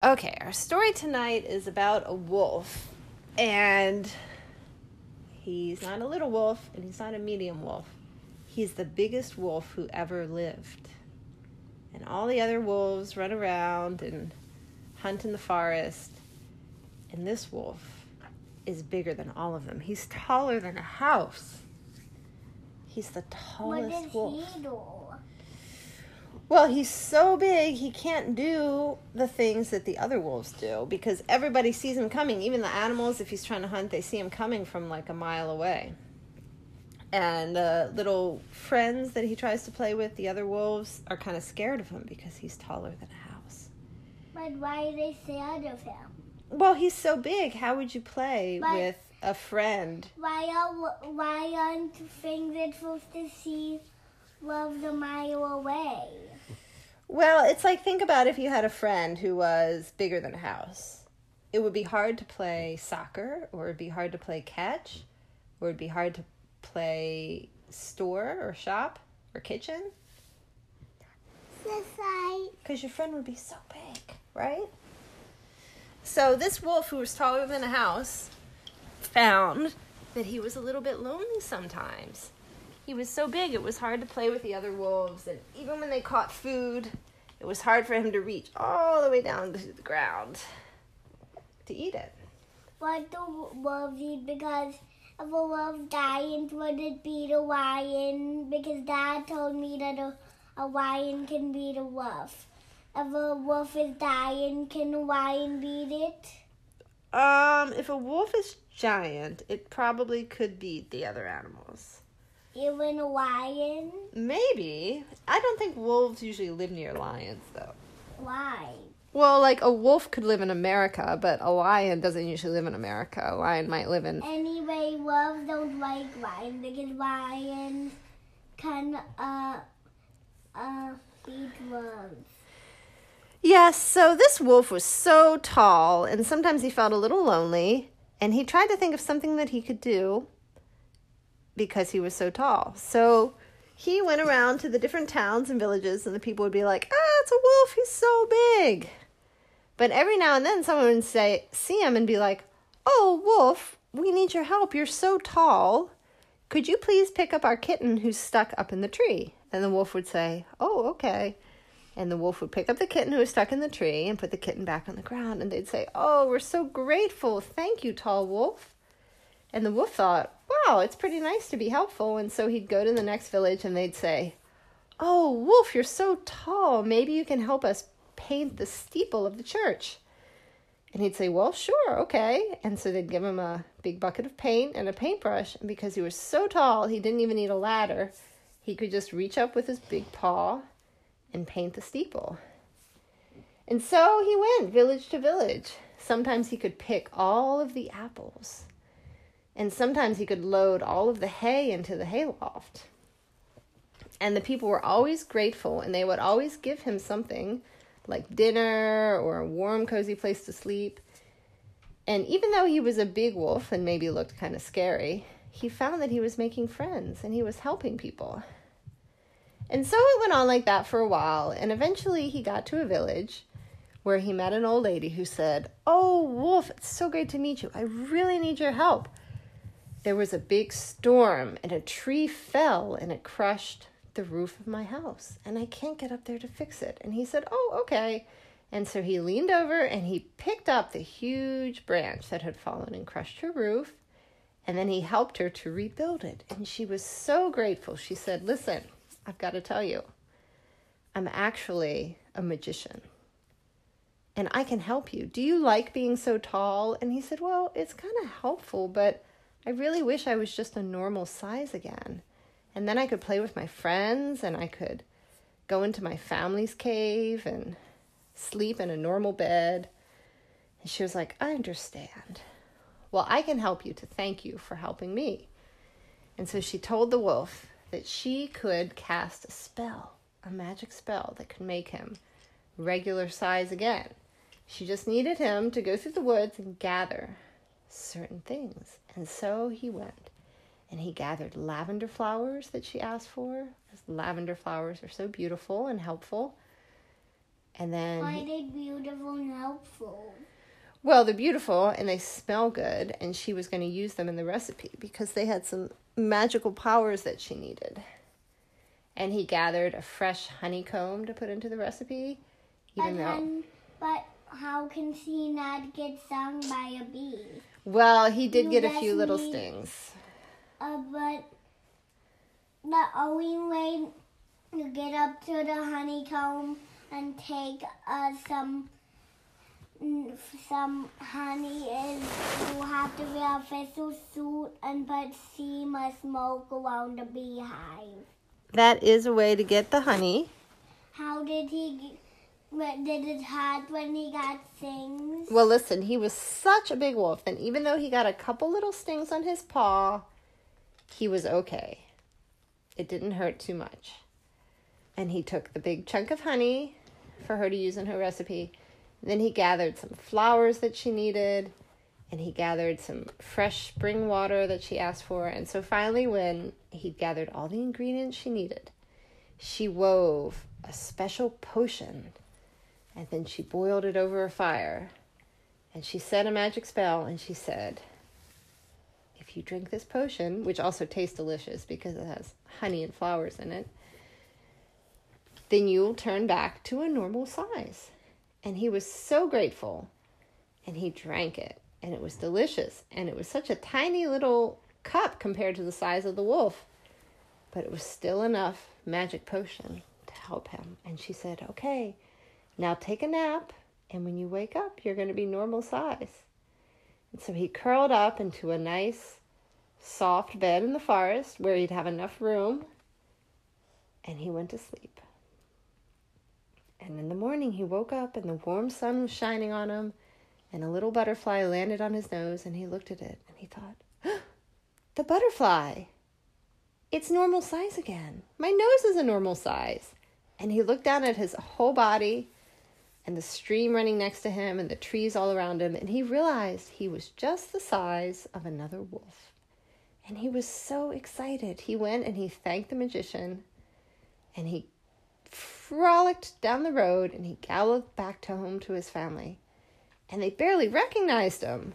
Okay, our story tonight is about a wolf, and he's not a little wolf and he's not a medium wolf. He's the biggest wolf who ever lived. And all the other wolves run around and hunt in the forest, and this wolf is bigger than all of them. He's taller than a house. He's the tallest wolf. Well, he's so big he can't do the things that the other wolves do because everybody sees him coming. Even the animals, if he's trying to hunt, they see him coming from like a mile away. And the little friends that he tries to play with, the other wolves, are kind of scared of him because he's taller than a house. But why are they scared of him? Well, he's so big. How would you play But- with a friend? Why are why aren't things that supposed to see love a mile away? Well, it's like think about if you had a friend who was bigger than a house. It would be hard to play soccer, or it'd be hard to play catch, or it'd be hard to play store or shop or kitchen because your friend would be so big, right? So this wolf, who was taller than a house, found that he was a little bit lonely sometimes. He was so big, it was hard to play with the other wolves, and even when they caught food, it was hard for him to reach all the way down to the ground to eat it. What do wolves eat? Because if a wolf giant would it beat a lion? Because Dad told me that a, a lion can beat a wolf. If a wolf is dying, can a lion beat it? Um, if a wolf is giant, it probably could beat the other animals. Even a lion? Maybe. I don't think wolves usually live near lions, though. Why? Well, like a wolf could live in America, but a lion doesn't usually live in America. A lion might live in. Anyway, wolves don't like lions because lions can uh uh feed wolves. Yes, so this wolf was so tall, and sometimes he felt a little lonely, and he tried to think of something that he could do because he was so tall. So he went around to the different towns and villages, and the people would be like, ah, it's a wolf, he's so big. But every now and then someone would say, see him and be like, oh, wolf, we need your help. You're so tall. Could you please pick up our kitten who's stuck up in the tree? And the wolf would say, oh, okay. And the wolf would pick up the kitten who was stuck in the tree and put the kitten back on the ground. And they'd say, Oh, we're so grateful. Thank you, tall wolf. And the wolf thought, Wow, it's pretty nice to be helpful. And so he'd go to the next village and they'd say, Oh, wolf, you're so tall. Maybe you can help us paint the steeple of the church. And he'd say, Well, sure, okay. And so they'd give him a big bucket of paint and a paintbrush. And because he was so tall, he didn't even need a ladder. He could just reach up with his big paw and paint the steeple. And so he went village to village. Sometimes he could pick all of the apples, and sometimes he could load all of the hay into the hayloft. And the people were always grateful, and they would always give him something like dinner or a warm, cozy place to sleep. And even though he was a big wolf and maybe looked kind of scary, he found that he was making friends and he was helping people. And so it went on like that for a while, and eventually he got to a village where he met an old lady who said, Oh, Wolf, it's so great to meet you. I really need your help. There was a big storm, and a tree fell and it crushed the roof of my house, and I can't get up there to fix it. And he said, Oh, okay. And so he leaned over and he picked up the huge branch that had fallen and crushed her roof, and then he helped her to rebuild it. And she was so grateful. She said, Listen, I've got to tell you, I'm actually a magician and I can help you. Do you like being so tall? And he said, Well, it's kind of helpful, but I really wish I was just a normal size again. And then I could play with my friends and I could go into my family's cave and sleep in a normal bed. And she was like, I understand. Well, I can help you to thank you for helping me. And so she told the wolf that she could cast a spell, a magic spell that could make him regular size again. She just needed him to go through the woods and gather certain things. And so he went. And he gathered lavender flowers that she asked for. Lavender flowers are so beautiful and helpful. And then Why he- they beautiful and helpful? Well, they're beautiful and they smell good, and she was going to use them in the recipe because they had some magical powers that she needed. And he gathered a fresh honeycomb to put into the recipe, even But, though. then, but how can she not get stung by a bee? Well, he did You get a few little stings. Uh, but the only way to get up to the honeycomb and take uh, some some honey is you have to wear a special suit and put steam or smoke around the beehive. That is a way to get the honey. How did he? What did it hurt when he got stings? Well, listen, he was such a big wolf, and even though he got a couple little stings on his paw, he was okay. It didn't hurt too much. And he took the big chunk of honey for her to use in her recipe. Then he gathered some flowers that she needed, and he gathered some fresh spring water that she asked for. And so finally, when he'd gathered all the ingredients she needed, she wove a special potion and then she boiled it over a fire. And she said a magic spell and she said, If you drink this potion, which also tastes delicious because it has honey and flowers in it, then you'll turn back to a normal size. And he was so grateful. And he drank it. And it was delicious. And it was such a tiny little cup compared to the size of the wolf. But it was still enough magic potion to help him. And she said, Okay, now take a nap. And when you wake up, you're going to be normal size. And so he curled up into a nice, soft bed in the forest where he'd have enough room. And he went to sleep. And in the morning, he woke up and the warm sun was shining on him. And a little butterfly landed on his nose. And he looked at it and he thought, The butterfly! It's normal size again. My nose is a normal size. And he looked down at his whole body and the stream running next to him and the trees all around him, and he realized he was just the size of another wolf. And he was so excited. He went and he thanked the magician and he frolicked down the road and he galloped back to home to his family. And they barely recognized him.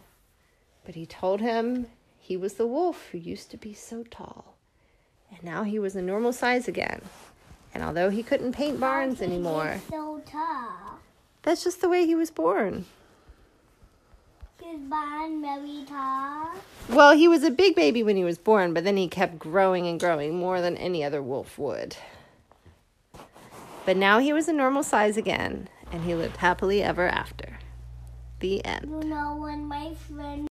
But he told him he was the wolf who used to be so tall. And now he was a normal size again. And although he couldn't paint barns How did he get anymore, So tall. That's just the way he was born. He was born very tall. Well, he was a big baby when he was born, but then he kept growing and growing more than any other wolf would. But now he was a normal size again, and he lived happily ever after. The end. You know when my friend